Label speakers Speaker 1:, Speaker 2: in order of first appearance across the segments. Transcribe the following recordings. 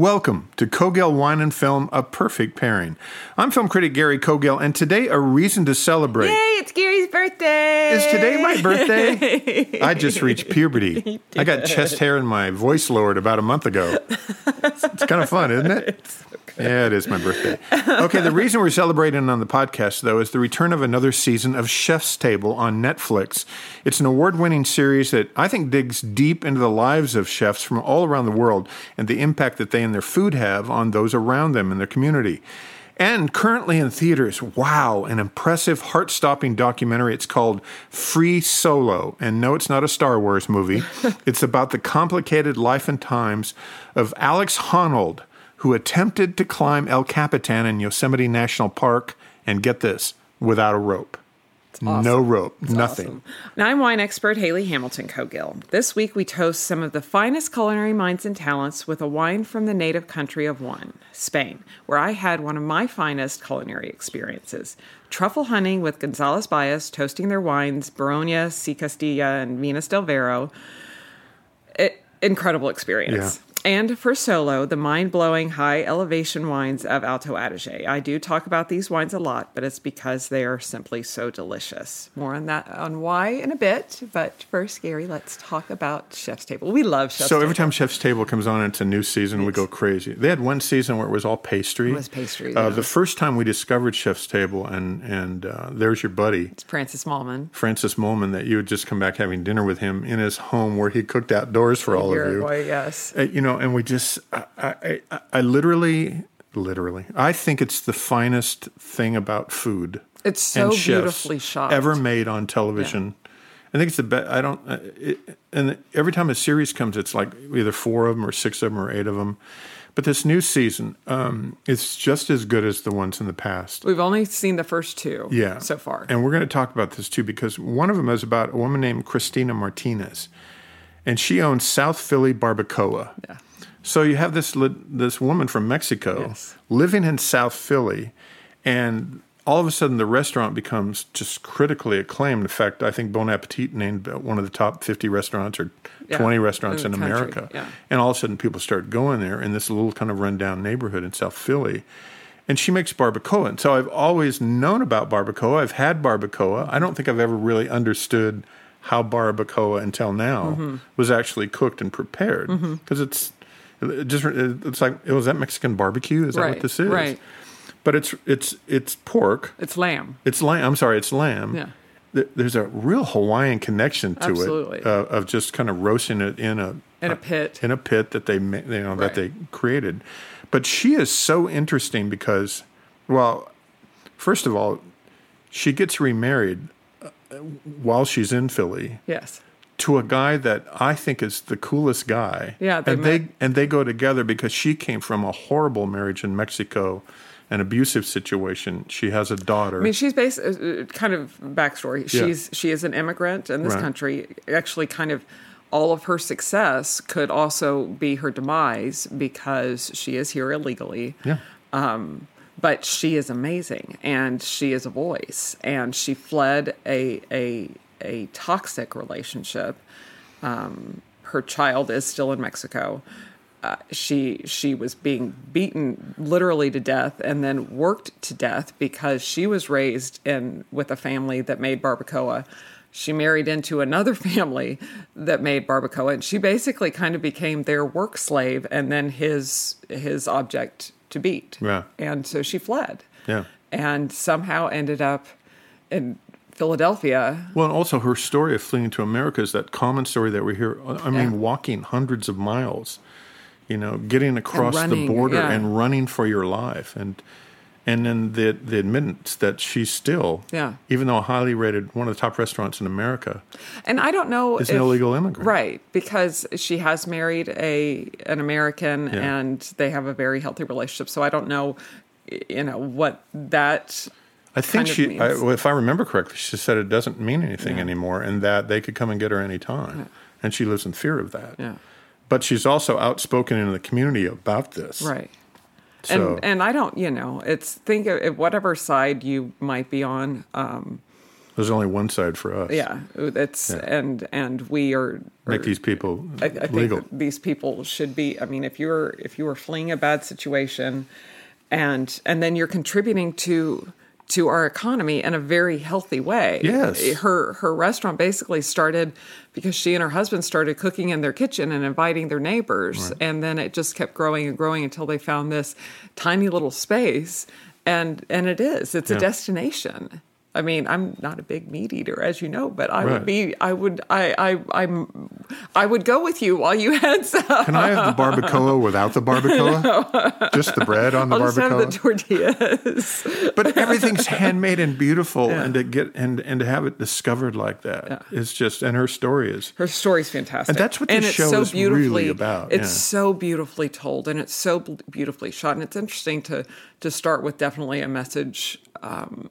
Speaker 1: Welcome to Cogill Wine and Film, a perfect pairing. I'm film critic Gary Cogill, and today a reason to celebrate.
Speaker 2: Yay, it's Gary's birthday!
Speaker 1: Is today my birthday? I just reached puberty. I got chest hair and my voice lowered about a month ago. It's, it's kind of fun, isn't it? Yeah, it is my birthday. Okay, the reason we're celebrating on the podcast, though, is the return of another season of Chef's Table on Netflix. It's an award winning series that I think digs deep into the lives of chefs from all around the world and the impact that they and their food have on those around them and their community. And currently in theaters, wow, an impressive, heart stopping documentary. It's called Free Solo. And no, it's not a Star Wars movie. it's about the complicated life and times of Alex Honnold, who attempted to climb El Capitan in Yosemite National Park, and get this, without a rope.
Speaker 2: Awesome.
Speaker 1: No rope, nothing.
Speaker 2: awesome. And I'm wine expert Haley Hamilton Cogill. This week we toast some of the finest culinary minds and talents with a wine from the native country of one, Spain, where I had one of my finest culinary experiences. Truffle hunting with Gonzalez Byass, toasting their wines, Beronia, Si Castilla, and Vinas del Vero. It, incredible experience. And for solo, the mind blowing high elevation wines of Alto Adige. I do talk about these wines a lot, but it's because they are simply so delicious. More on that, on why in a bit. But first, Gary, let's talk about Chef's Table. We love Chef's
Speaker 1: So
Speaker 2: Table.
Speaker 1: every time Chef's Table comes on, it's a new season. We go crazy. They had one season where it was all pastry.
Speaker 2: It was pastry,
Speaker 1: Uh,
Speaker 2: yeah.
Speaker 1: The first time we discovered Chef's Table, and and uh, there's your buddy
Speaker 2: It's Francis Mallmann.
Speaker 1: Francis Mallmann, that you had just come back having dinner with him in his home where he cooked outdoors for all of you.
Speaker 2: Uruguay, yes.
Speaker 1: Uh, you know, and we just, I, I, I, literally, literally, I think it's the finest thing about food.
Speaker 2: It's so beautifully shot.
Speaker 1: ever made on television. I think it's the best. I don't, uh, it, and every time a series comes, it's like either four of them or six of them or eight of them. But this new season, um, it's just as good as the ones in the past.
Speaker 2: We've only seen the first two
Speaker 1: Yeah.
Speaker 2: so far.
Speaker 1: And we're going to talk about this too because one of them is about a woman named Christina Martinez. And she owns South Philly Barbacoa.
Speaker 2: Yeah.
Speaker 1: So you have this this woman from Mexico
Speaker 2: Yes.
Speaker 1: living in South Philly and all of a sudden the restaurant becomes just critically acclaimed. In fact, I think Bon Appetit named one of the top 50 restaurants or
Speaker 2: Yeah,
Speaker 1: 20 restaurants
Speaker 2: in
Speaker 1: in, America.
Speaker 2: yeah.
Speaker 1: And all of a sudden people start going there in this little kind of rundown neighborhood in South Philly and she makes barbacoa. And so I've always known about barbacoa. I've had barbacoa. I don't think I've ever really understood how barbacoa until now
Speaker 2: Mm-hmm.
Speaker 1: was actually cooked and prepared because it's it just it's like it was that Mexican barbecue. Is that what this is?
Speaker 2: right.
Speaker 1: But it's it's it's pork.
Speaker 2: It's lamb.
Speaker 1: It's lamb. I'm sorry, it's lamb.
Speaker 2: Yeah.
Speaker 1: There's a real Hawaiian connection to
Speaker 2: Absolutely.
Speaker 1: it uh, of just kind of roasting it in a
Speaker 2: In a pit.
Speaker 1: in a pit that they you know
Speaker 2: Right.
Speaker 1: that they created. But she is so interesting because, well, first of all, she gets remarried while she's in Philly
Speaker 2: Yes.
Speaker 1: to a guy that I think is the coolest guy.
Speaker 2: Yeah, they
Speaker 1: and they and they go together because she came from a horrible marriage in Mexico, an abusive situation. She has a daughter.
Speaker 2: I mean, she's based uh, kind of backstory.
Speaker 1: Yeah.
Speaker 2: She's she is an immigrant in this
Speaker 1: Right.
Speaker 2: country. Actually, kind of all of her success could also be her demise because she is here illegally.
Speaker 1: yeah.
Speaker 2: But she is amazing, and she is a voice, and she fled a a a toxic relationship. Um, her child is still in Mexico. Uh, she she was being beaten literally to death and then worked to death because she was raised in with a family that made barbacoa she married into another family that made barbacoa, and she basically kind of became their work slave and then his his object to beat.
Speaker 1: Yeah.
Speaker 2: And so she fled.
Speaker 1: Yeah.
Speaker 2: And somehow ended up in Philadelphia.
Speaker 1: Well, and also her story of fleeing to America is that common story that we hear. Uh, I mean,
Speaker 2: Yeah.
Speaker 1: walking hundreds of miles, you know, getting across
Speaker 2: running,
Speaker 1: the border
Speaker 2: yeah.
Speaker 1: and running for your life, and and then the the admittance that she's still,
Speaker 2: Yeah.
Speaker 1: even though highly rated, one of the top restaurants in America,
Speaker 2: And I don't know
Speaker 1: is an illegal immigrant.
Speaker 2: Right, because she has married a an American
Speaker 1: Yeah.
Speaker 2: and they have a very healthy relationship. So I don't know you know what that
Speaker 1: I think
Speaker 2: kind of
Speaker 1: she, I, well, if I remember correctly, she said it doesn't mean anything anymore, and that they could come and get her anytime, and she lives in fear of that.
Speaker 2: Yeah.
Speaker 1: But she's also outspoken in the community about this.
Speaker 2: right.
Speaker 1: So,
Speaker 2: and and I don't, you know, it's think of whatever side you might be on. Um,
Speaker 1: there's only one side for us.
Speaker 2: yeah, it's and and we are,
Speaker 1: Make
Speaker 2: are-
Speaker 1: these people
Speaker 2: I, I think
Speaker 1: legal.
Speaker 2: these people should be. I mean, if you're if you were fleeing a bad situation, and and then you're contributing to to our economy in a very healthy way.
Speaker 1: Yes.
Speaker 2: her her restaurant basically started because she and her husband started cooking in their kitchen and inviting their neighbors, and then it just kept growing and growing until they found this tiny little space. And and it is it's a destination. I mean, I'm not a big meat eater, as you know, but I
Speaker 1: Right.
Speaker 2: would be. I would. I. I. I'm. I would go with you while you had some.
Speaker 1: Can I have the barbacoa without the barbacoa? Just the bread on the
Speaker 2: I'll just have the
Speaker 1: barbacoa.
Speaker 2: tortillas.
Speaker 1: but everything's handmade and beautiful, and to get and and to have it discovered like that that is just. And her story is
Speaker 2: Her story's fantastic,
Speaker 1: And that's what
Speaker 2: it's
Speaker 1: show
Speaker 2: so
Speaker 1: is really about,
Speaker 2: It's
Speaker 1: yeah.
Speaker 2: so beautifully told, and it's so beautifully shot, and it's interesting to to start with definitely a message um,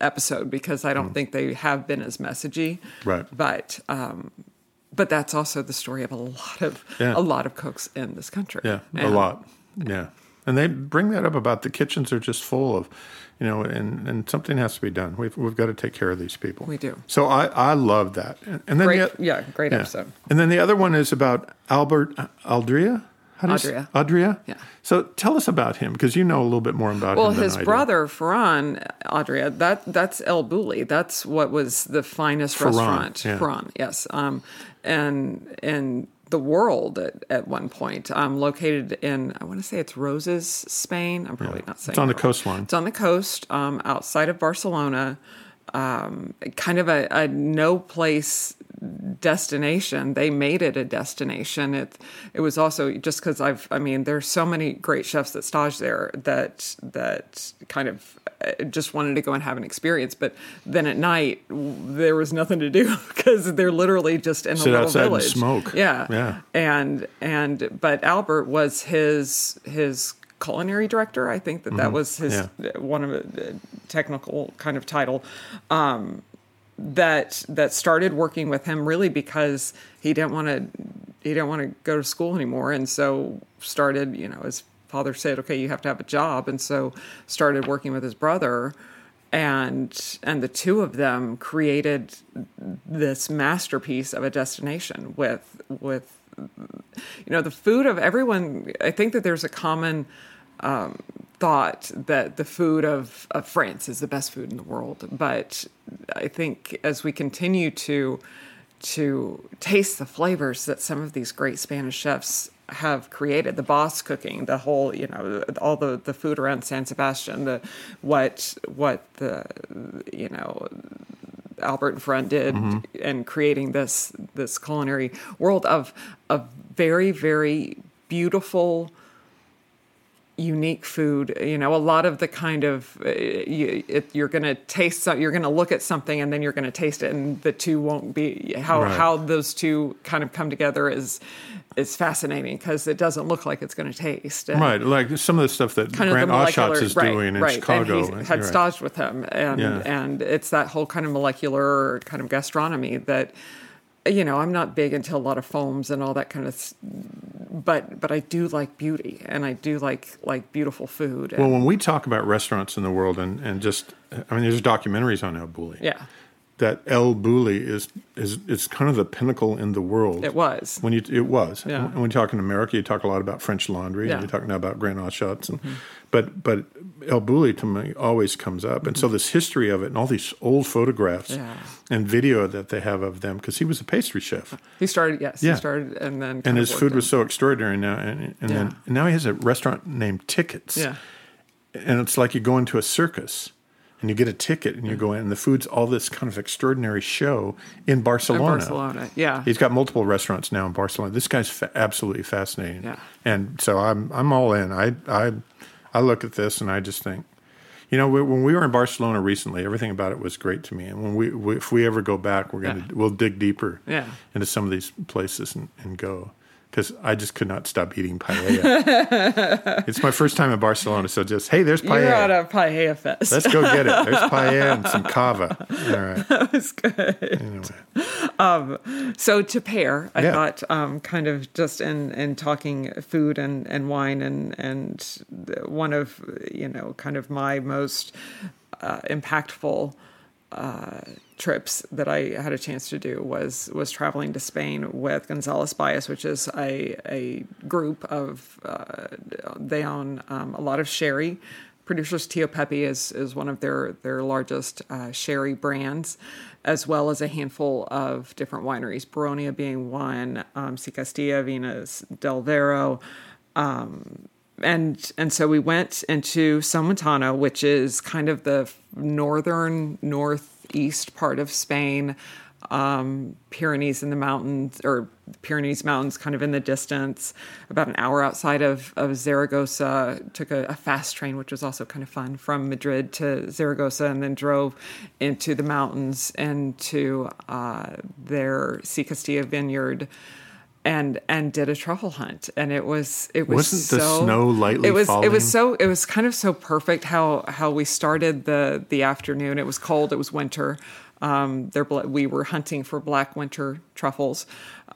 Speaker 2: episode because I don't think they have been as messagey,
Speaker 1: Mm. Right.
Speaker 2: But um, but that's also the story of a lot of
Speaker 1: Yeah.
Speaker 2: a lot of cooks in this country.
Speaker 1: yeah a lot yeah, and they bring that up about the kitchens are just full of. You know, and, and something has to be done. We've, we've got to take care of these people.
Speaker 2: We do.
Speaker 1: So I, I love that. And, and then
Speaker 2: Great,
Speaker 1: the,
Speaker 2: yeah, great episode.
Speaker 1: And then the other one is about Albert Aldria. How do you
Speaker 2: Adria.
Speaker 1: say- Adria.
Speaker 2: Yeah.
Speaker 1: So tell us about him because you know a little bit more about
Speaker 2: Well,
Speaker 1: him. than
Speaker 2: his
Speaker 1: I do.
Speaker 2: brother Ferran, Adria, that that's El Bulli. That's what was the finest
Speaker 1: Ferran,
Speaker 2: restaurant.
Speaker 1: yeah.
Speaker 2: Ferran, yes, um, and in the world at, at one point, um, located in I want to say it's Roses, Spain. I'm probably not saying
Speaker 1: It's on the
Speaker 2: right.
Speaker 1: coastline.
Speaker 2: It's on the coast, um, outside of Barcelona. Um, kind of a, a no place destination. They made it a destination. It it was also just because I've I mean there's so many great chefs that stage there that that kind of uh, just wanted to go and have an experience. But then at night there was nothing to do because they're literally just in
Speaker 1: Sit
Speaker 2: a little
Speaker 1: outside and
Speaker 2: village.
Speaker 1: smoke.
Speaker 2: Yeah,
Speaker 1: Yeah.
Speaker 2: And and but Albert was his his culinary director. I think that that was his
Speaker 1: Mm-hmm. Yeah.
Speaker 2: one of the technical kind of title. Um, that that started working with him really because he didn't want to he didn't want to go to school anymore and so started you know his father said okay you have to have a job and so started working with his brother and and the two of them created this masterpiece of a destination with with you know the food of everyone i think that there's a common um, thought that the food of, of france is the best food in the world. But i think as we continue to to taste the flavors that some of these great spanish chefs have created the Basque cooking the whole you know all the the food around san sebastian the what what the you know Albert and Ferran did and creating this this culinary world of of very very beautiful unique food you know a lot of the kind of uh, you, it, you're going to taste some, you're going to look at something and then you're going to taste it and the two won't be how
Speaker 1: Right.
Speaker 2: how those two kind of come together is is fascinating because it doesn't look like it's going to taste And-
Speaker 1: Right, like some of the stuff that
Speaker 2: kind
Speaker 1: Grant Achatz is
Speaker 2: right,
Speaker 1: doing in
Speaker 2: right.
Speaker 1: Chicago.
Speaker 2: And he had staged with him, and
Speaker 1: Yeah.
Speaker 2: and it's that whole kind of molecular kind of gastronomy that you know I'm not big into a lot of foams and all that kind of, but but I do like beauty and I do like like beautiful food. And,
Speaker 1: Well, when we talk about restaurants in the world, and, and just, I mean, there's documentaries on El Bulli.
Speaker 2: yeah,
Speaker 1: that El Bulli is is is kind of the pinnacle in the world.
Speaker 2: It was.
Speaker 1: when you it was.
Speaker 2: Yeah.
Speaker 1: When you talk in America, you talk a lot about French Laundry.
Speaker 2: Yeah.
Speaker 1: And you talk now about Grant Achatz, and mm-hmm. but but El Bulli to me always comes up, and so mm-hmm. this history of it and all these old photographs
Speaker 2: Yeah.
Speaker 1: and video that they have of them because he was a pastry chef.
Speaker 2: He started, yes,
Speaker 1: Yeah.
Speaker 2: he started, and then
Speaker 1: And his food
Speaker 2: in-
Speaker 1: was so extraordinary now, and, and then and now he has a restaurant named Tickets
Speaker 2: yeah,
Speaker 1: and it's like you go into a circus and you get a ticket and you go in and the food's all this kind of extraordinary show in
Speaker 2: in
Speaker 1: Barcelona.
Speaker 2: Barcelona, yeah,
Speaker 1: He's got multiple restaurants now in Barcelona. This guy's fa- absolutely fascinating.
Speaker 2: Yeah.
Speaker 1: And so I'm I'm all in. I I I look at this and I just think you know, we- when we were in Barcelona recently, everything about it was great to me. And when we, we if we ever go back, we're gonna
Speaker 2: Yeah.
Speaker 1: we'll dig deeper
Speaker 2: Yeah.
Speaker 1: into some of these places and, and go because I just could not stop eating paella. it's my first time in Barcelona, so just hey, there's paella.
Speaker 2: You're at a paella fest.
Speaker 1: Let's go get it. There's paella and some cava. All right. That was good. Anyway.
Speaker 2: So to pair, I
Speaker 1: Yeah.
Speaker 2: thought um, kind of just in, in talking food and, and wine and and one of you know kind of my most uh, impactful uh, trips that I had a chance to do was was traveling to Spain with Gonzalez Byass, which is a a group of uh, they own um, a lot of sherry. Producers Tio Pepe is is one of their their largest uh, sherry brands, as well as a handful of different wineries. Beronia being one, um, Secastilla, Vinas del Vero, um, and and so we went into Somontano, which is kind of the northern northeast part of Spain, um, Pyrenees in the mountains or Pyrenees mountains, kind of in the distance, about an hour outside of of Zaragoza. Took a, a fast train, which was also kind of fun, from Madrid to Zaragoza, and then drove into the mountains and to uh, their Secastilla vineyard and and did a truffle hunt. And it was it was
Speaker 1: Wasn't the
Speaker 2: so,
Speaker 1: snow lightly
Speaker 2: it was it was so it was kind of so perfect how how we started the the afternoon. It was cold it was winter um we were hunting for black winter truffles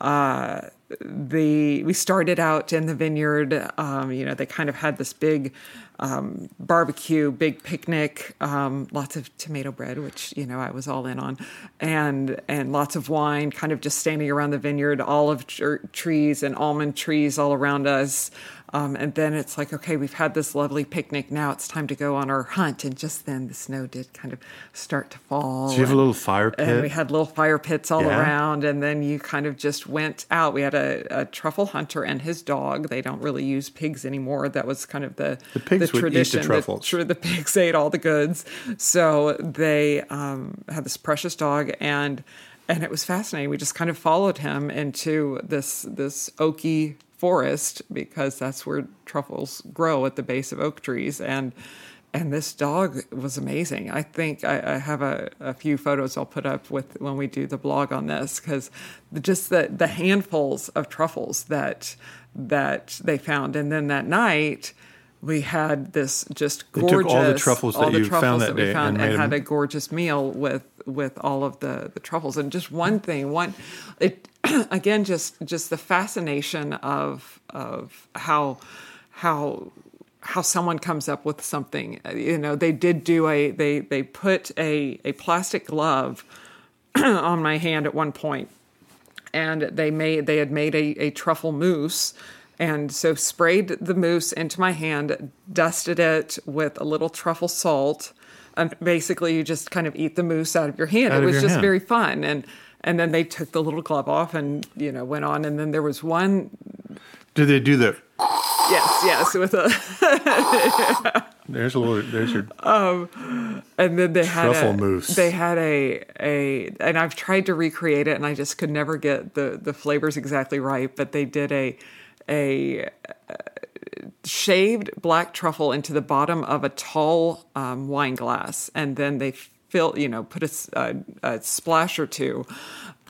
Speaker 2: uh the we started out in the vineyard um you know they kind of had this big um, barbecue, big picnic, um, lots of tomato bread, which you know I was all in on, and and lots of wine, kind of just standing around the vineyard, olive tr- trees and almond trees all around us. Um, and then it's like, okay, we've had this lovely picnic. Now it's time to go on our hunt. And just then the snow did kind of start to fall.
Speaker 1: Do you have a
Speaker 2: and-
Speaker 1: little fire pit?
Speaker 2: and we had little fire pits all
Speaker 1: Yeah.
Speaker 2: around and then you kind of just went out we had a, a truffle hunter and his dog they don't really use pigs anymore that was kind of the
Speaker 1: The pigs would eat the
Speaker 2: tradition
Speaker 1: truffles.
Speaker 2: tr- the pigs ate all the goods so they um, had this precious dog and and it was fascinating we just kind of followed him into this this oaky forest because that's where truffles grow at the base of oak trees. And and this dog was amazing. I think I, I have a, a few photos I'll put up with when we do the blog on this because just the, the handfuls of truffles that that they found, and then that night we had this just
Speaker 1: They
Speaker 2: gorgeous
Speaker 1: took all the truffles that
Speaker 2: all the
Speaker 1: you found
Speaker 2: truffles
Speaker 1: that
Speaker 2: we
Speaker 1: day
Speaker 2: found
Speaker 1: and
Speaker 2: and, had a gorgeous meal with with all of the the truffles and just one thing one it again just just the fascination of of how how how someone comes up with something. You know they did do a they they put a a plastic glove on my hand at one point and they made they had made a, a truffle mousse and so sprayed the mousse into my hand dusted it with a little truffle salt and basically you just kind of eat the mousse out of your hand
Speaker 1: Out
Speaker 2: it was just
Speaker 1: hand.
Speaker 2: very fun and and then they took the little glove off and you know went on and then there was one
Speaker 1: Did they do the?
Speaker 2: yes yes with a
Speaker 1: There's a little. There's your.
Speaker 2: Um, and then they had
Speaker 1: Truffle
Speaker 2: a,
Speaker 1: mousse.
Speaker 2: They had a a, and I've tried to recreate it, and I just could never get the the flavors exactly right. But they did a a shaved black truffle into the bottom of a tall um, wine glass, and then they fill, you know, put a splash or two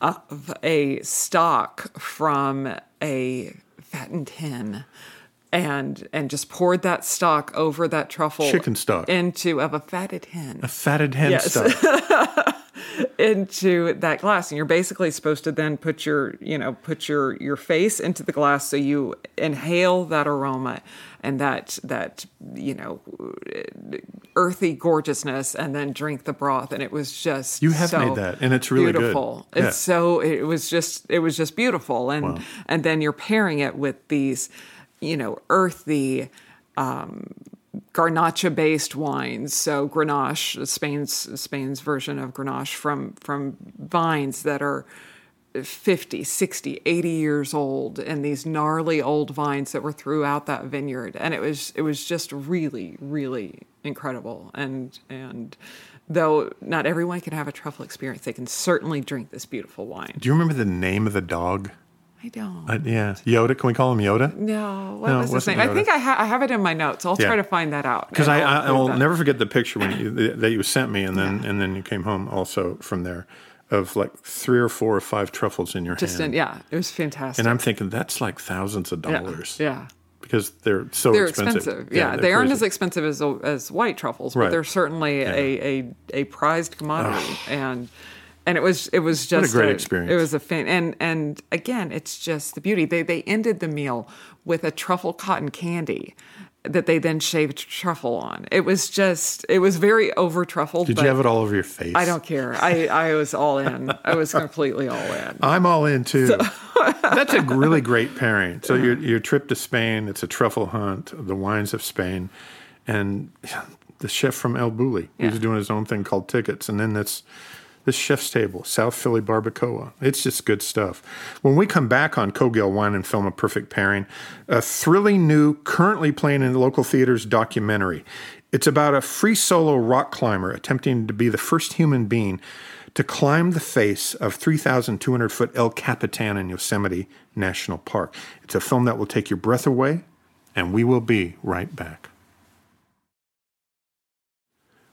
Speaker 2: of a stock from a fattened hen. And and just poured that stock over that truffle
Speaker 1: Chicken stock.
Speaker 2: into of a fatted hen.
Speaker 1: A fatted hen
Speaker 2: Yes.
Speaker 1: stuff.
Speaker 2: into that glass and you're basically supposed to then put your you know put your your face into the glass so you inhale that aroma and that that you know earthy gorgeousness and then drink the broth and it was just
Speaker 1: You have
Speaker 2: so
Speaker 1: made that, and it's really good.
Speaker 2: beautiful
Speaker 1: Yeah.
Speaker 2: it's so it was just it was just beautiful and
Speaker 1: Wow.
Speaker 2: and then you're pairing it with these you know earthy um, Garnacha based wines. So Grenache, Spain's Spain's version of Grenache from from vines that are 50, 60, 80 years old and these gnarly old vines that were throughout that vineyard and it was it was just really really incredible and and though not everyone can have a truffle experience they can certainly drink this beautiful wine.
Speaker 1: Do you remember the name of the dog?
Speaker 2: I don't.
Speaker 1: Uh, yeah, Yoda. Can we call him Yoda?
Speaker 2: no, what
Speaker 1: No,
Speaker 2: was his name? I think I, ha- I have it in my notes. I'll
Speaker 1: Yeah.
Speaker 2: try to find that out.
Speaker 1: Because I,
Speaker 2: I'll
Speaker 1: I, I will never forget the picture when you, that you sent me, and then and then you came home also from there, of like three or four or five truffles in your
Speaker 2: Just
Speaker 1: hand.
Speaker 2: in, yeah, it was fantastic.
Speaker 1: And I'm thinking that's like thousands of dollars
Speaker 2: Yeah.
Speaker 1: because they're so
Speaker 2: They're
Speaker 1: expensive.
Speaker 2: expensive. Yeah,
Speaker 1: they're
Speaker 2: they aren't
Speaker 1: crazy.
Speaker 2: as expensive as as white truffles,
Speaker 1: Right.
Speaker 2: but they're certainly a, a a prized commodity. And and it was it was just
Speaker 1: What a great experience.
Speaker 2: It was a fan, and and again, it's just the beauty. They they ended the meal with a truffle cotton candy that they then shaved truffle on. It was just it was very over truffled.
Speaker 1: Did
Speaker 2: but
Speaker 1: you have it all over your face?
Speaker 2: I don't care. I I was all in. I was completely all in.
Speaker 1: I'm all in too. That's a really great pairing. So your your trip to Spain, it's a truffle hunt, the wines of Spain, and the chef from El Bulli,
Speaker 2: Yeah.
Speaker 1: he's doing his own thing called Tickets, and then this this chef's table, South Philly barbacoa. It's just good stuff. When we come back on Cogill Wine and Film, a perfect pairing, a thrilling new, currently playing in local theaters documentary. It's about a free solo rock climber attempting to be the first human being to climb the face of 3,200 foot El Capitan in Yosemite National Park. It's a film that will take your breath away, and we will be right back.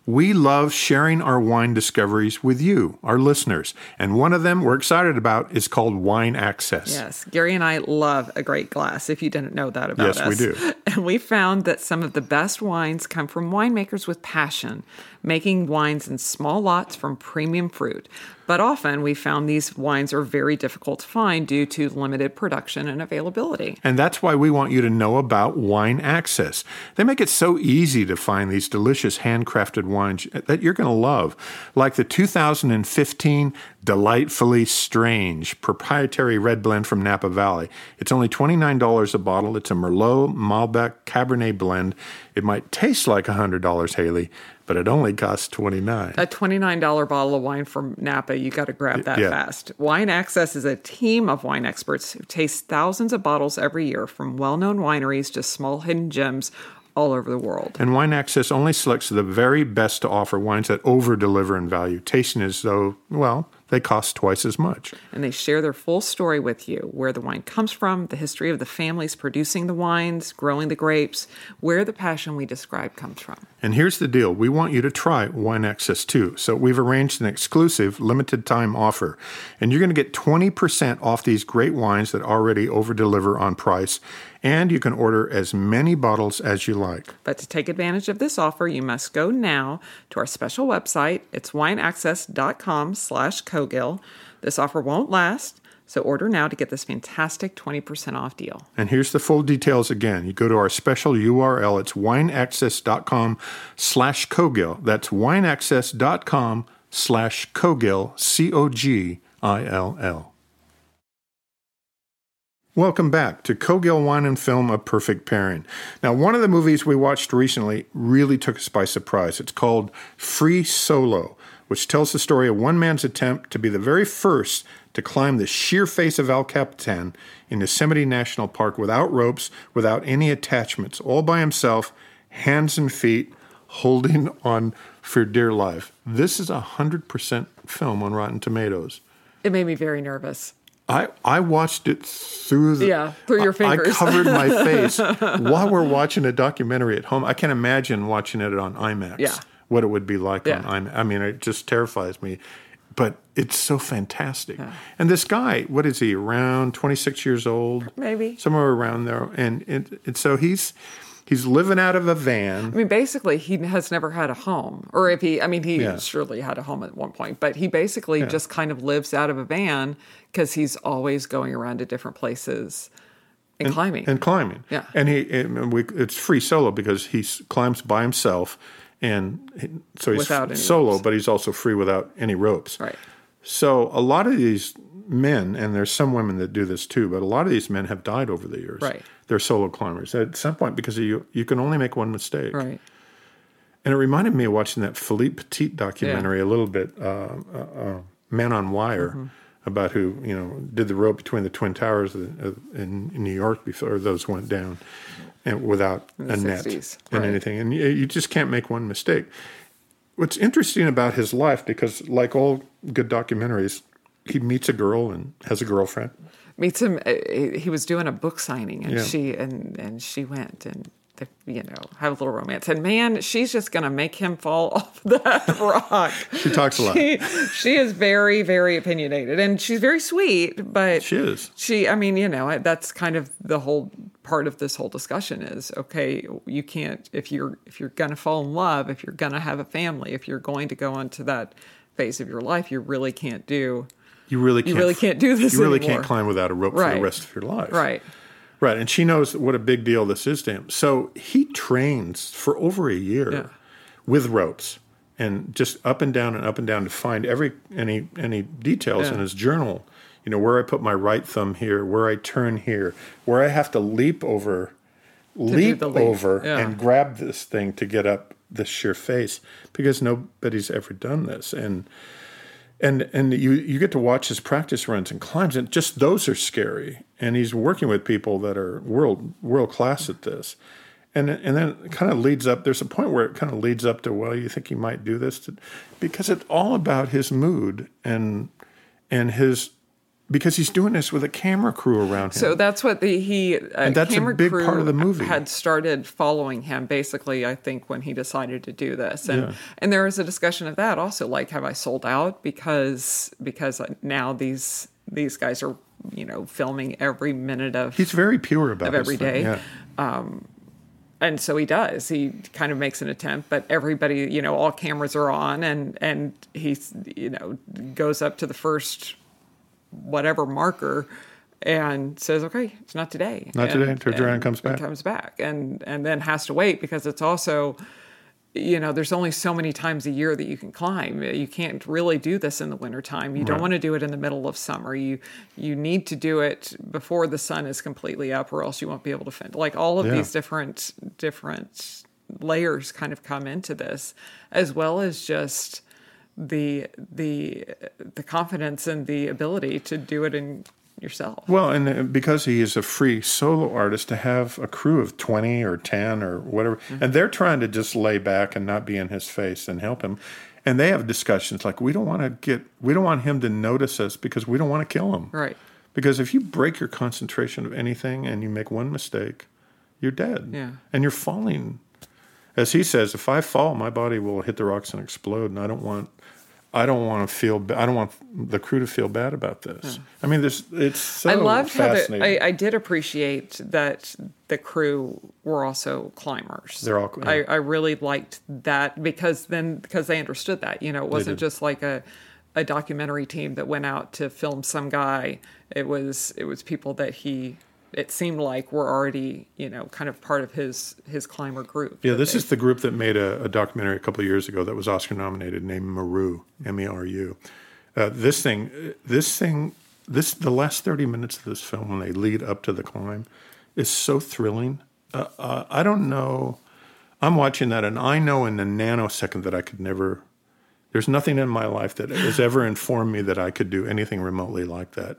Speaker 1: We love sharing our wine discoveries with you, our listeners, and one of them we're excited about is called Wine Access.
Speaker 2: Yes, Gary and I love a great glass. If you didn't know that about
Speaker 1: Yes,
Speaker 2: us, Yes,
Speaker 1: we do.
Speaker 2: And we found that some of the best wines come from winemakers with passion, making wines in small lots from premium fruit. But often we found these wines are very difficult to find due to limited production and availability.
Speaker 1: And that's why we want you to know about Wine Access. They make it so easy to find these delicious handcrafted wines that you're going to love, like the 2015 Delightfully Strange proprietary red blend from Napa Valley. It's only $29 a bottle. It's a Merlot Malbec Cabernet blend. It might taste like $100, Haley, but it only costs 29
Speaker 2: A $29 bottle of wine from Napa, you got to grab that
Speaker 1: Yeah.
Speaker 2: fast. Wine Access is a team of wine experts who taste thousands of bottles every year from well known wineries to small hidden gems all over the world.
Speaker 1: And Wine Access only selects the very best to offer wines that over deliver in value, tasting as though, well, they cost twice as much.
Speaker 2: and they share their full story with you where the wine comes from, the history of the families producing the wines, growing the grapes, where the passion we describe comes from.
Speaker 1: And here's the deal we want you to try Wine Access too. So we've arranged an exclusive limited time offer. And you're going to get 20% off these great wines that already over deliver on price. And you can order as many bottles as you like.
Speaker 2: But to take advantage of this offer, you must go now to our special website. It's wineaccess.com slash Cogill. This offer won't last, so order now to get this fantastic 20% off deal.
Speaker 1: And here's the full details again. You go to our special URL. It's wineaccess.com slash Cogill. That's wineaccess.com slash Cogill, C-O-G-I-L-L. Welcome back to Cogill Wine and Film, A Perfect Pairing. Now, one of the movies we watched recently really took us by surprise. It's called Free Solo, which tells the story of one man's attempt to be the very first to climb the sheer face of El Capitan in Yosemite National Park without ropes, without any attachments, all by himself, hands and feet, holding on for dear life. This is a 100% film on Rotten Tomatoes.
Speaker 2: It made me very nervous.
Speaker 1: I, I watched it through the
Speaker 2: Yeah, through your
Speaker 1: I- I covered my face while we're watching a documentary at home. I can't imagine watching it on IMAX.
Speaker 2: Yeah.
Speaker 1: What it would be like
Speaker 2: Yeah.
Speaker 1: on IMAX. I mean, it just terrifies me. But it's so fantastic. And this guy, what is he? Around 26 years old?
Speaker 2: Maybe.
Speaker 1: Somewhere around there. And, and, and so he's He's living out of a van.
Speaker 2: I mean, basically, he has never had a home, or if he, I mean, he
Speaker 1: Yeah.
Speaker 2: surely had a home at one point, but he basically just kind of lives out of a van because he's always going around to different places and, climbing.
Speaker 1: and climbing.
Speaker 2: Yeah.
Speaker 1: and he and we, it's free solo because he climbs by himself, and so he's solo,
Speaker 2: ropes.
Speaker 1: but he's also free without any ropes.
Speaker 2: right.
Speaker 1: So a lot of these men, and there's some women that do this too, but a lot of these men have died over the years.
Speaker 2: Right.
Speaker 1: They're solo climbers at some point because you you can only make one mistake.
Speaker 2: Right.
Speaker 1: And it reminded me of watching that Philippe Petit documentary a little bit, uh, uh, uh, Man on Wire,
Speaker 2: Mm-hmm.
Speaker 1: about who you know did the rope between the twin towers in, in New York before those went down, and without a net
Speaker 2: 60s,
Speaker 1: and anything, and you, you just can't make one mistake. What's interesting about his life, because like all good documentaries, he meets a girl and has a girlfriend.
Speaker 2: meets him. uh, He was doing a book signing, and
Speaker 1: Yeah.
Speaker 2: she and and she went and. You know, have a little romance, and man, she's just gonna make him fall off that rock.
Speaker 1: She talks a lot.
Speaker 2: She, she is very, very opinionated, and she's very sweet. But
Speaker 1: She is.
Speaker 2: She, I mean, you know, that's kind of the whole part of this whole discussion is okay. You can't if you're if you're gonna fall in love, if you're gonna have a family, if you're going to go into that phase of your life, you really can't do
Speaker 1: You really can't.
Speaker 2: you really can't do this
Speaker 1: You really
Speaker 2: anymore.
Speaker 1: can't climb without a rope for the rest of your life.
Speaker 2: right.
Speaker 1: Right, and she knows what a big deal this is to him. So he trains for over a year
Speaker 2: Yeah.
Speaker 1: with ropes and just up and down and up and down to find every any any details in his journal. You know where I put my right thumb here, where I turn here, where I have to leap over, leap,
Speaker 2: leap,
Speaker 1: over,
Speaker 2: yeah.
Speaker 1: and grab this thing to get up this sheer face because nobody's ever done this and and and you you get to watch his practice runs and climbs and just those are scary. And he's working with people that are world world class at this. And and then it kind of leads up there's a point where it kind of leads up to well you think he might do this? To, because it's all about his mood and and his because he's doing this with a camera crew around him
Speaker 2: So that's what the he uh,
Speaker 1: And that's a big
Speaker 2: crew
Speaker 1: part of the movie.
Speaker 2: had started following him basically I think when he decided to do this and
Speaker 1: Yeah.
Speaker 2: and there was a discussion of that also like have I sold out because because now these these guys are you know filming every minute of
Speaker 1: he's very pure about
Speaker 2: Of every
Speaker 1: thing,
Speaker 2: day.
Speaker 1: yeah.
Speaker 2: and so he does he kind of makes an attempt but everybody you know all cameras are on and and he's you know goes up to the first whatever marker and says okay it's not today.
Speaker 1: Not
Speaker 2: And-
Speaker 1: today, turns around comes back.
Speaker 2: comes back. And and then has to wait because it's also you know there's only so many times a year that you can climb. You can't really do this in the wintertime. You don't want to do it in the middle of summer. You you need to do it before the sun is completely up or else you won't be able to fend like all of
Speaker 1: Yeah.
Speaker 2: these different different layers kind of come into this as well as just the the the confidence and the ability to do it in yourself
Speaker 1: Well, and uh, because he is a free solo artist, to have a crew of 20 or 10 or whatever,
Speaker 2: Mm-hmm.
Speaker 1: and they're trying to just lay back and not be in his face and help him. And they have discussions like, we don't want to get, we don't want him to notice us because we don't want to kill him.
Speaker 2: right
Speaker 1: Because if you break your concentration of anything and you make one mistake, you're dead.
Speaker 2: Yeah.
Speaker 1: And you're falling. As he says, if I fall, my body will hit the rocks and explode. And I don't want, I don't want to feel, I don't want the crew to feel bad about this. Hmm. I mean, there's, it's so
Speaker 2: I loved how the. I, I did appreciate that the crew were also climbers.
Speaker 1: They're all-
Speaker 2: I, I really liked that because then because they understood that you know it wasn't just like a a documentary team that went out to film some guy. It was it was people that he it seemed like were already you know kind of part of his his climber group.
Speaker 1: Yeah, this
Speaker 2: they-
Speaker 1: is the group that made a, a documentary a couple of years ago that was Oscar nominated, named Meru, M E R U. Uh, this thing, this thing, this the last thirty minutes of this film when they lead up to the climb is so thrilling. Uh, uh, I don't know. I'm watching that, and I know in a nanosecond that I could never. There's nothing in my life that has ever informed me that I could do anything remotely like that,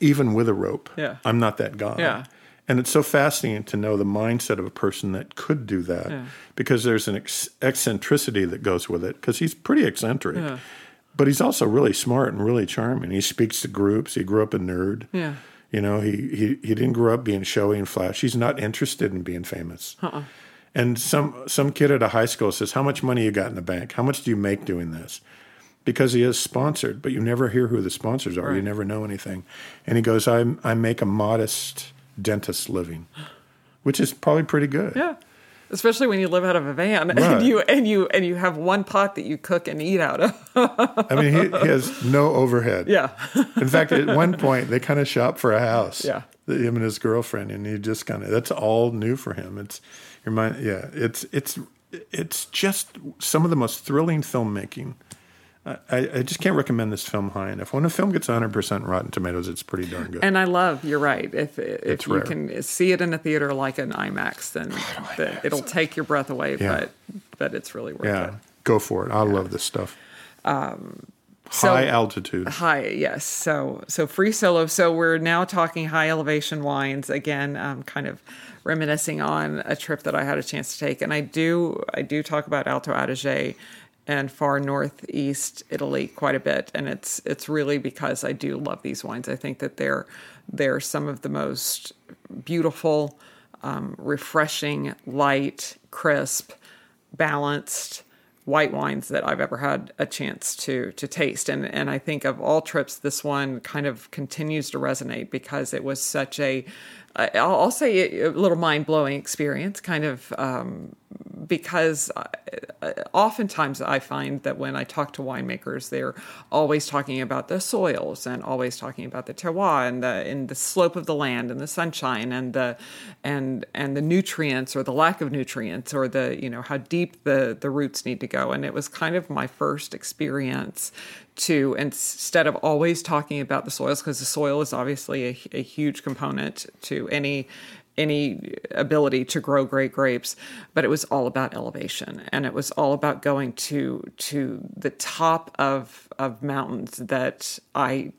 Speaker 1: even with a rope.
Speaker 2: Yeah.
Speaker 1: I'm not that guy.
Speaker 2: Yeah.
Speaker 1: And it's so fascinating to know the mindset of a person that could do that because there's an ex- eccentricity that goes with it because he's pretty eccentric. But he's also really smart and really charming. He speaks to groups. He grew up a nerd.
Speaker 2: Yeah.
Speaker 1: You know, he, he, he didn't grow up being showy and flash. He's not interested in being famous. Uh-uh. And some some kid at a high school says, "How much money you got in the bank? How much do you make doing this?" Because he is sponsored, but you never hear who the sponsors are. You never know anything. And he goes, "I I make a modest dentist living." which is probably pretty good.
Speaker 2: Yeah. Especially when you live out of a van
Speaker 1: Right.
Speaker 2: and you and you and you have one pot that you cook and eat out of.
Speaker 1: I mean, he, he has no overhead.
Speaker 2: yeah.
Speaker 1: In fact, at one point, they kind of shop for a house.
Speaker 2: Yeah.
Speaker 1: Him and his girlfriend, and he just kind of that's all new for him. It's your mind. Yeah. It's it's it's just some of the most thrilling filmmaking. I, I just can't recommend this film high enough. When a film gets 100 percent Rotten Tomatoes, it's pretty darn good.
Speaker 2: And I love, you're right. If if you
Speaker 1: rare.
Speaker 2: can see it in a theater like an IMAX, then the, it'll take your breath away,
Speaker 1: Yeah.
Speaker 2: but but it's really worth
Speaker 1: yeah,
Speaker 2: it.
Speaker 1: go for it. I love this stuff.
Speaker 2: so-
Speaker 1: High altitude.
Speaker 2: High, yes. So so free solo. So we're now talking high elevation wines again. Um, kind of reminiscing on a trip that I had a chance to take, and I do I do talk about Alto Adige and far northeast Italy quite a bit, and it's it's really because I do love these wines. I think that they're they're some of the most beautiful, um, refreshing, light, crisp, balanced white wines that I've ever had a chance to to taste. And and I think of all trips, this one kind of continues to resonate because it was such a I'll, I'll say a little mind blowing experience, kind of um, because I, oftentimes I find that when I talk to winemakers, they're always talking about the soils and always talking about the terroir and the and the slope of the land and the sunshine and the and and the nutrients or the lack of nutrients or the you know how deep the the roots need to go. And it was kind of my first experience to instead of always talking about the soils because the soil is obviously a, a huge component to any any ability to grow great grapes but it was all about elevation and it was all about going to to the top of of mountains that i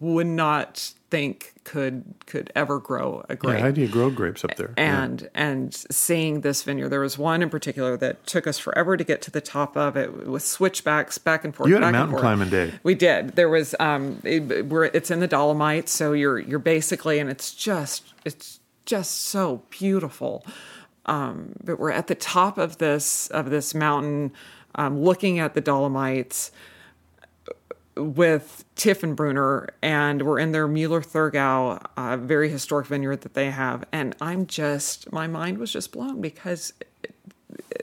Speaker 2: would not think could could ever grow a
Speaker 1: Yeah,
Speaker 2: grape
Speaker 1: how do you grow grapes up there? Yeah.
Speaker 2: and and seeing this vineyard there was one in particular that took us forever to get to the top of it with switchbacks back and forth
Speaker 1: You had a
Speaker 2: and
Speaker 1: mountain climbing day.
Speaker 2: we did there was um it, we're, it's in the dolomites so you're you're basically and it's just it's just so beautiful um but we're at the top of this of this mountain um looking at the dolomites with Tiefenbrunner, and we're in their Mueller Thurgau, uh, very historic vineyard that they have. And I'm just, my mind was just blown because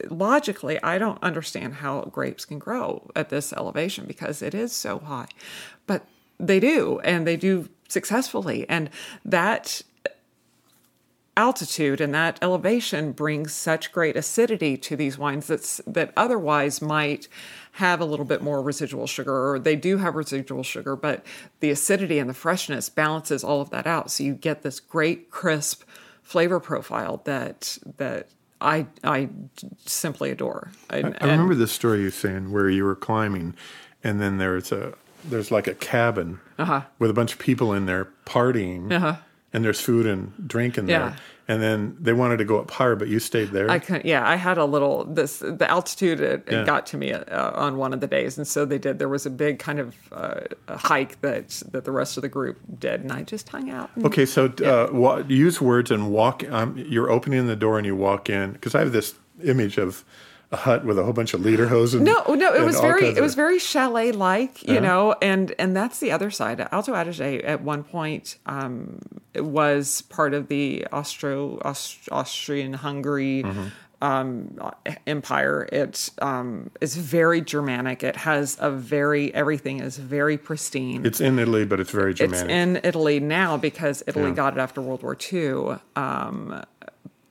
Speaker 2: logically, I don't understand how grapes can grow at this elevation because it is so high. But they do, and they do successfully. And that altitude and that elevation brings such great acidity to these wines that's that otherwise might have a little bit more residual sugar or they do have residual sugar but the acidity and the freshness balances all of that out so you get this great crisp flavor profile that that I I simply adore. And-
Speaker 1: I remember this story you saying where you were climbing, and then there's a there's like a cabin
Speaker 2: Uh-huh.
Speaker 1: with a bunch of people in there partying, and there's food and drink in
Speaker 2: Yeah.
Speaker 1: there. And then they wanted to go up higher, but you stayed there.
Speaker 2: I couldn't. Yeah, I had a little. This the altitude it, it got to me uh, on one of the days, and so they did. There was a big kind of uh, hike that that the rest of the group did, and I just hung out. and-
Speaker 1: Okay, so uh, wa- use words and walk. Um, you're opening the door and you walk in because I have this image of hut with a whole bunch of lederhosen.
Speaker 2: No, no, it was very, it was very chalet like, you know, and and that's the other side. Alto Adige at one point um, it was part of the Austro Aust- Austrian Hungary.
Speaker 1: Mm-hmm.
Speaker 2: Um, empire. It um, is very Germanic. It has a very everything is very pristine.
Speaker 1: It's in Italy, but it's very
Speaker 2: It's in Italy now because Italy
Speaker 1: Yeah.
Speaker 2: got it after World War II. Um,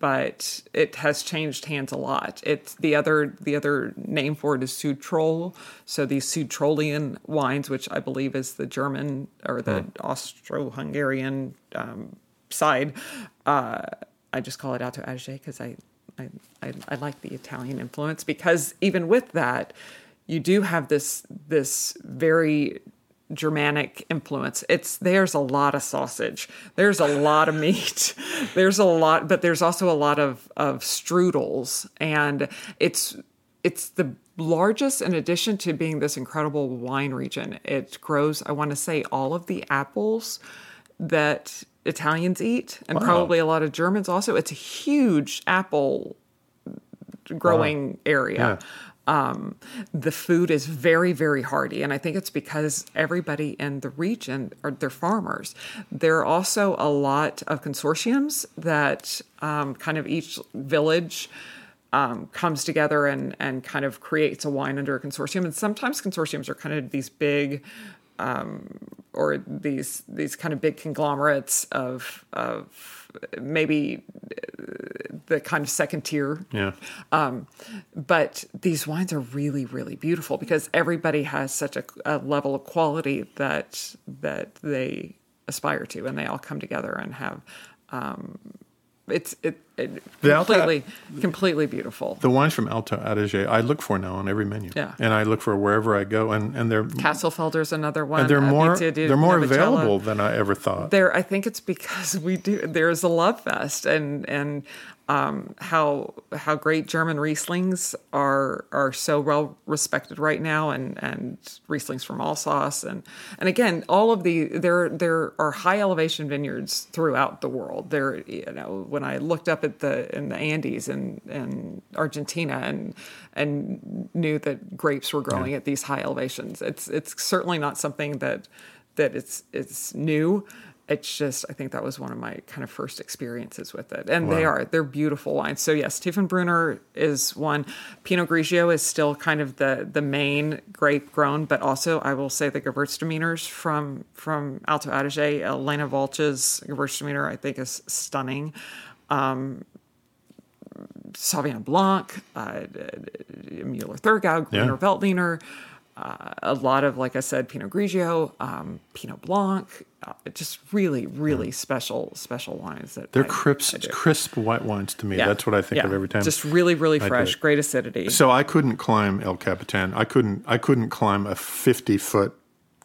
Speaker 2: but it has changed hands a lot. It's the other the other name for it is Südtirol. So these Südtirolian wines, which I believe is the German or the Austro-Hungarian um, side, uh, I just call it Alto Adige because I, I I I like the Italian influence because even with that, you do have this this very Germanic influence. It's there's a lot of sausage. There's a lot of meat. There's a lot, but there's also a lot of of strudels, and it's it's the largest. In addition to being this incredible wine region, it grows. I want to say all of the apples that Italians eat, and probably a lot of Germans also. It's a huge apple growing area. Um, the food is very, very hearty, and I think it's because everybody in the region are they're farmers. There are also a lot of consortiums that um, kind of each village. Um, comes together and and kind of creates a wine under a consortium. And sometimes consortiums are kind of these big um, or these these kind of big conglomerates of of maybe the kind of second tier.
Speaker 1: Yeah.
Speaker 2: Um, but these wines are really, really beautiful because everybody has such a, a, level of quality that that they aspire to, and they all come together and have. Um, it's it, it completely Alta, completely beautiful.
Speaker 1: The wines from Alto Adige I look for now on every menu.
Speaker 2: Yeah,
Speaker 1: and I look for wherever I go, and and they're
Speaker 2: Castelfeder's another one.
Speaker 1: And they're more they're more available than I ever thought.
Speaker 2: There, I think it's because we do. There's a love fest, and and um, how how great German Rieslings are are so well respected right now, and and Rieslings from Alsace, and and again, all of the there there are high elevation vineyards throughout the world. There, you know, when I looked up at the in the Andes and and Argentina, and and knew that grapes were growing yeah. at these high elevations, it's it's certainly not something that that it's it's new it's just I think that was one of my kind of first experiences with it. And wow. they are they're beautiful wines. So yes, Tiefenbrunner is one. Pinot Grigio is still kind of the the main grape grown, but also I will say the Gewürztraminers from from Alto Adige, Elena Walch's Gewürztraminer I think is stunning. Um, Sauvignon Blanc, uh, Müller Thurgau, Grüner yeah. Veltliner uh, a lot of, like I said, Pinot Grigio, um, Pinot Blanc, uh, just really, really yeah. special, special wines. That
Speaker 1: they're I, crisp, I crisp white wines to me. Yeah. That's what I think yeah. of every time.
Speaker 2: Just really, really fresh, great acidity.
Speaker 1: So I couldn't climb El Capitan. I couldn't. I couldn't climb a fifty foot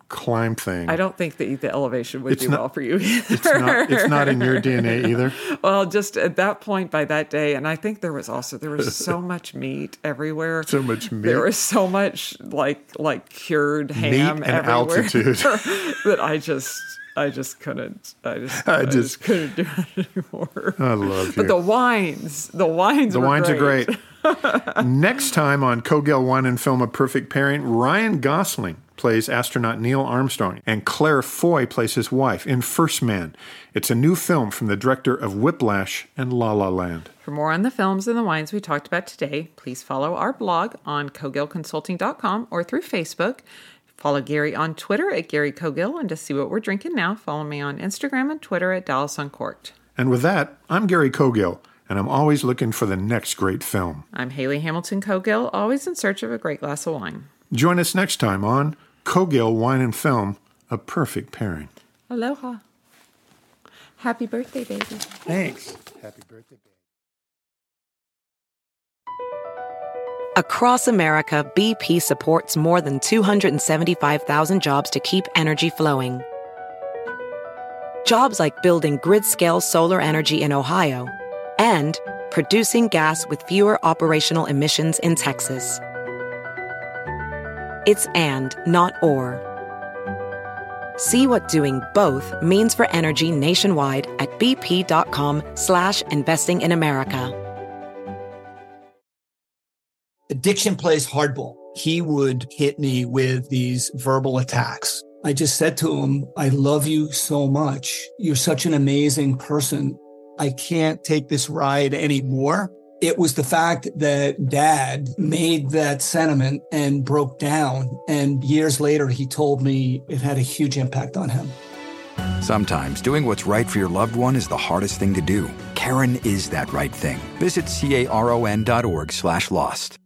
Speaker 1: climb thing.
Speaker 2: I don't think that the elevation would
Speaker 1: it's
Speaker 2: do
Speaker 1: not,
Speaker 2: well for you either.
Speaker 1: It's not, it's not in your DNA either.
Speaker 2: well, just at that point by that day, and I think there was also there was so much meat everywhere.
Speaker 1: So much meat.
Speaker 2: There was so much like like cured ham
Speaker 1: meat and
Speaker 2: everywhere
Speaker 1: altitude
Speaker 2: that I just I just couldn't. I just. I, I just, couldn't do it anymore.
Speaker 1: I love you.
Speaker 2: But the wines, the wines,
Speaker 1: the wines
Speaker 2: great.
Speaker 1: are great. Next time on Cogill Wine and Film, a perfect pairing. Ryan Gosling plays astronaut Neil Armstrong, and Claire Foy plays his wife in First Man. It's a new film from the director of Whiplash and La La Land.
Speaker 2: For more on the films and the wines we talked about today, please follow our blog on cogillconsulting.com or through Facebook. Follow Gary on Twitter at Gary Cogill, and to see what we're drinking now, follow me on Instagram and Twitter at Dallas Uncorked.
Speaker 1: And with that, I'm Gary Cogill, and I'm always looking for the next great film.
Speaker 2: I'm Haley Hamilton Cogill, always in search of a great glass of wine.
Speaker 1: Join us next time on Cogill Wine and Film, a perfect pairing.
Speaker 2: Aloha. Happy birthday, baby.
Speaker 1: Thanks. Happy birthday, baby.
Speaker 3: Across America, BP supports more than 275,000 jobs to keep energy flowing. Jobs like building grid scale solar energy in Ohio and producing gas with fewer operational emissions in Texas. It's and, not or. See what doing both means for energy nationwide at bp.com slash investing in America.
Speaker 4: Addiction plays hardball. He would hit me with these verbal attacks. I just said to him, I love you so much. You're such an amazing person. I can't take this ride anymore. It was the fact that dad made that sentiment and broke down. And years later, he told me it had a huge impact on him.
Speaker 5: Sometimes doing what's right for your loved one is the hardest thing to do. Caron is that right thing. Visit caron.org slash lost.